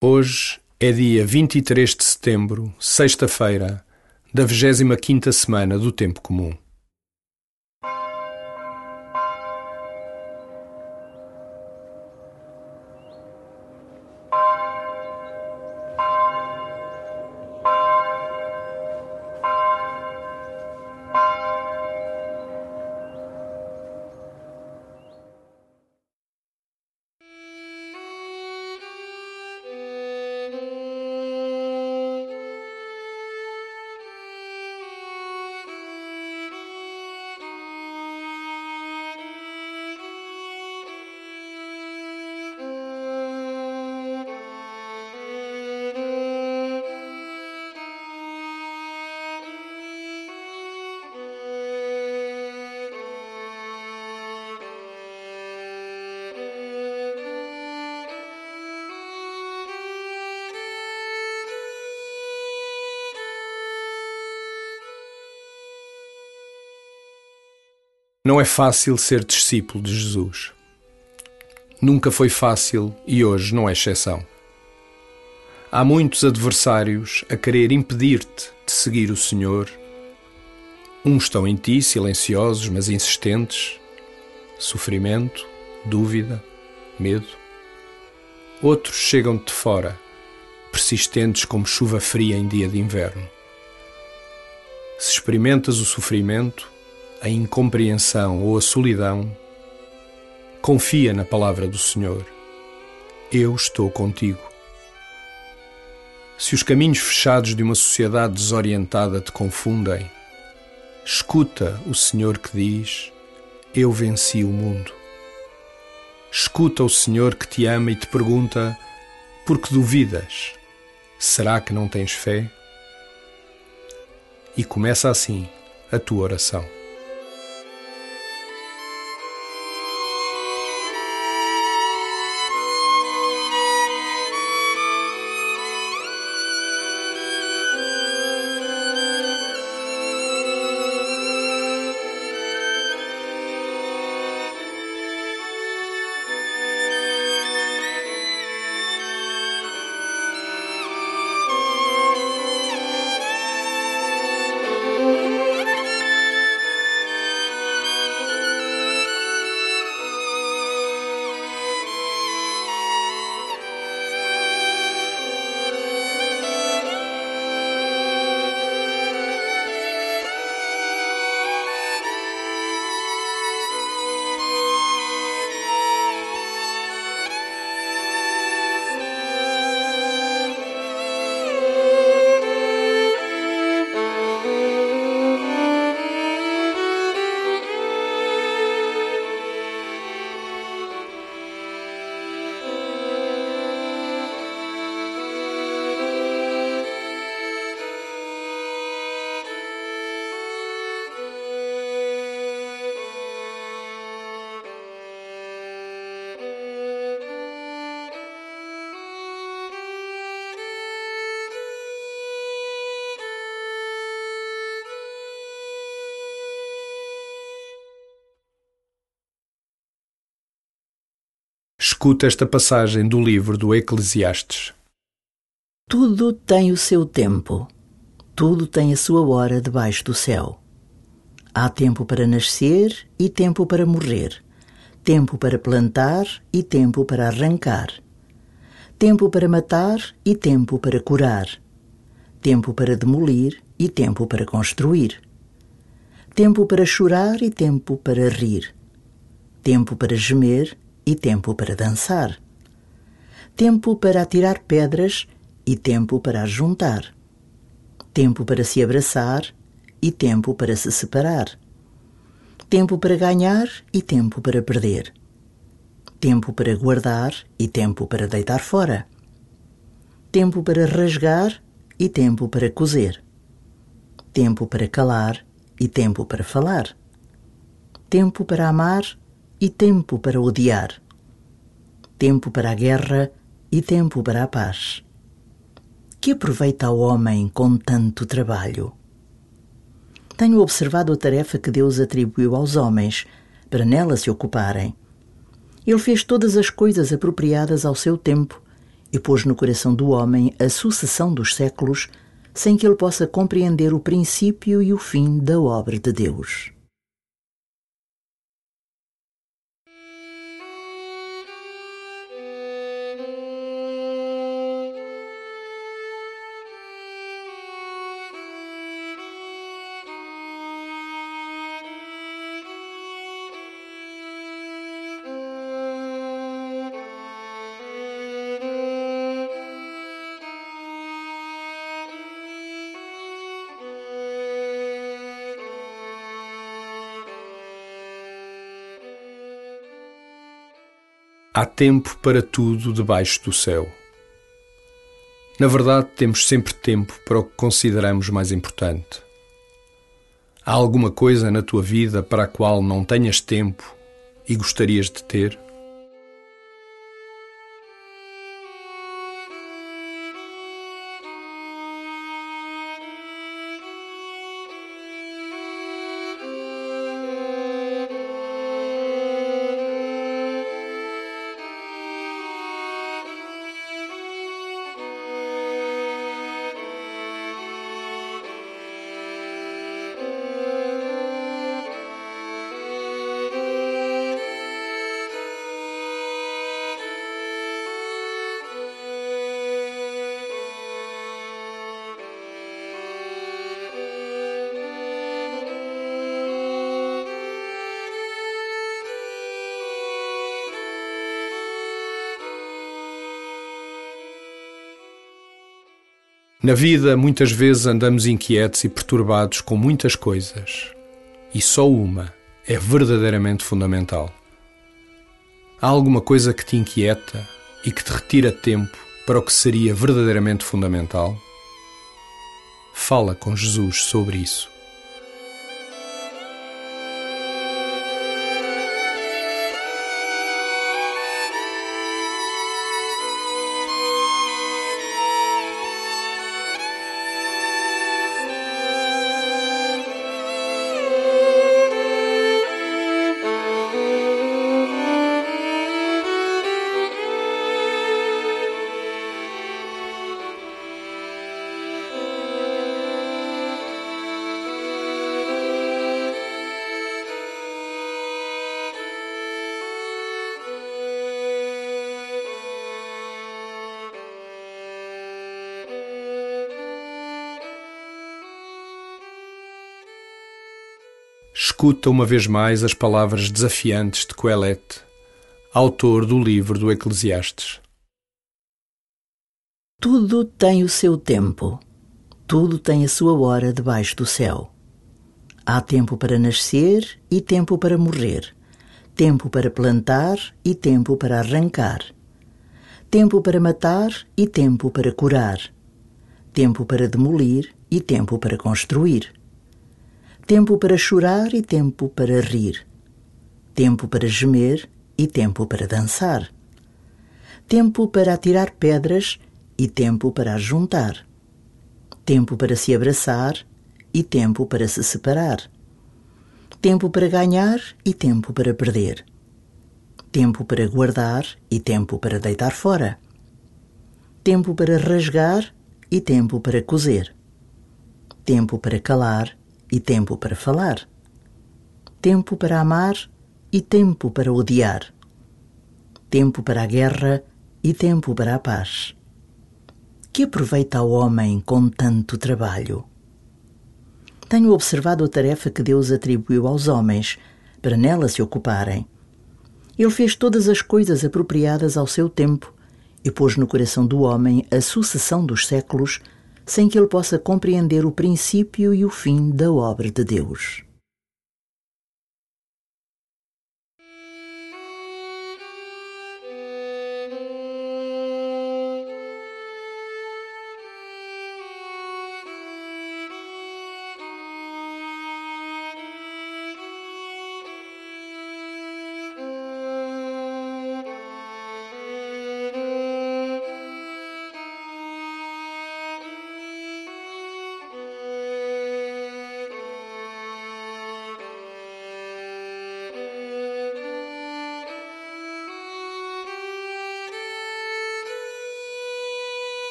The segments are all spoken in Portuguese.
Hoje é dia 23 de setembro, sexta-feira, da 25ª semana do Tempo Comum. Não é fácil ser discípulo de Jesus. Nunca foi fácil e hoje não é exceção. Há muitos adversários a querer impedir-te de seguir o Senhor. Uns estão em ti, silenciosos, mas insistentes. Sofrimento, dúvida, medo. Outros chegam de fora, persistentes como chuva fria em dia de inverno. Se experimentas o sofrimento, a incompreensão ou a solidão, confia na palavra do Senhor. Eu estou contigo. Se os caminhos fechados de uma sociedade desorientada te confundem, escuta o Senhor que diz: Eu venci o mundo. Escuta o Senhor que te ama e te pergunta: Por que duvidas? Será que não tens fé? E começa assim a tua oração. Escuta esta passagem do livro do Eclesiastes. Tudo tem o seu tempo, tudo tem a sua hora debaixo do céu. Há tempo para nascer e tempo para morrer, tempo para plantar e tempo para arrancar, tempo para matar e tempo para curar, tempo para demolir e tempo para construir, tempo para chorar e tempo para rir, tempo para gemer e tempo para dançar, tempo para atirar pedras e tempo para juntar, tempo para se abraçar e tempo para se separar, tempo para ganhar e tempo para perder, tempo para guardar e tempo para deitar fora, tempo para rasgar e tempo para coser, tempo para calar e tempo para falar, tempo para amar e tempo para odiar, tempo para a guerra e tempo para a paz. Que aproveita o homem com tanto trabalho? Tenho observado a tarefa que Deus atribuiu aos homens para nela se ocuparem. Ele fez todas as coisas apropriadas ao seu tempo e pôs no coração do homem a sucessão dos séculos, sem que ele possa compreender o princípio e o fim da obra de Deus. Há tempo para tudo debaixo do céu. Na verdade, temos sempre tempo para o que consideramos mais importante. Há alguma coisa na tua vida para a qual não tenhas tempo e gostarias de ter? Na vida, muitas vezes andamos inquietos e perturbados com muitas coisas, e só uma é verdadeiramente fundamental. Há alguma coisa que te inquieta e que te retira tempo para o que seria verdadeiramente fundamental? Fala com Jesus sobre isso. Escuta uma vez mais as palavras desafiantes de Coelete, autor do livro do Eclesiastes. Tudo tem o seu tempo, tudo tem a sua hora debaixo do céu. Há tempo para nascer e tempo para morrer, tempo para plantar e tempo para arrancar, tempo para matar e tempo para curar, tempo para demolir e tempo para construir tempo para chorar e tempo para rir, tempo para gemer e tempo para dançar, tempo para atirar pedras e tempo para juntar, tempo para se abraçar e tempo para se separar, tempo para ganhar e tempo para perder, tempo para guardar e tempo para deitar fora, tempo para rasgar e tempo para coser, tempo para calar e tempo para falar, tempo para amar e tempo para odiar, tempo para a guerra e tempo para a paz. Que aproveita o homem com tanto trabalho? Tenho observado a tarefa que Deus atribuiu aos homens para nela se ocuparem. Ele fez todas as coisas apropriadas ao seu tempo e pôs no coração do homem a sucessão dos séculos sem que ele possa compreender o princípio e o fim da obra de Deus.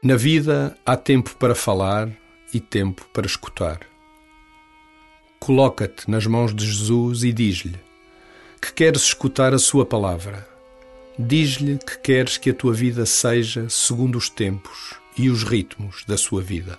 Na vida há tempo para falar e tempo para escutar. Coloca-te nas mãos de Jesus e diz-lhe que queres escutar a Sua palavra. Diz-lhe que queres que a tua vida seja segundo os tempos e os ritmos da sua vida.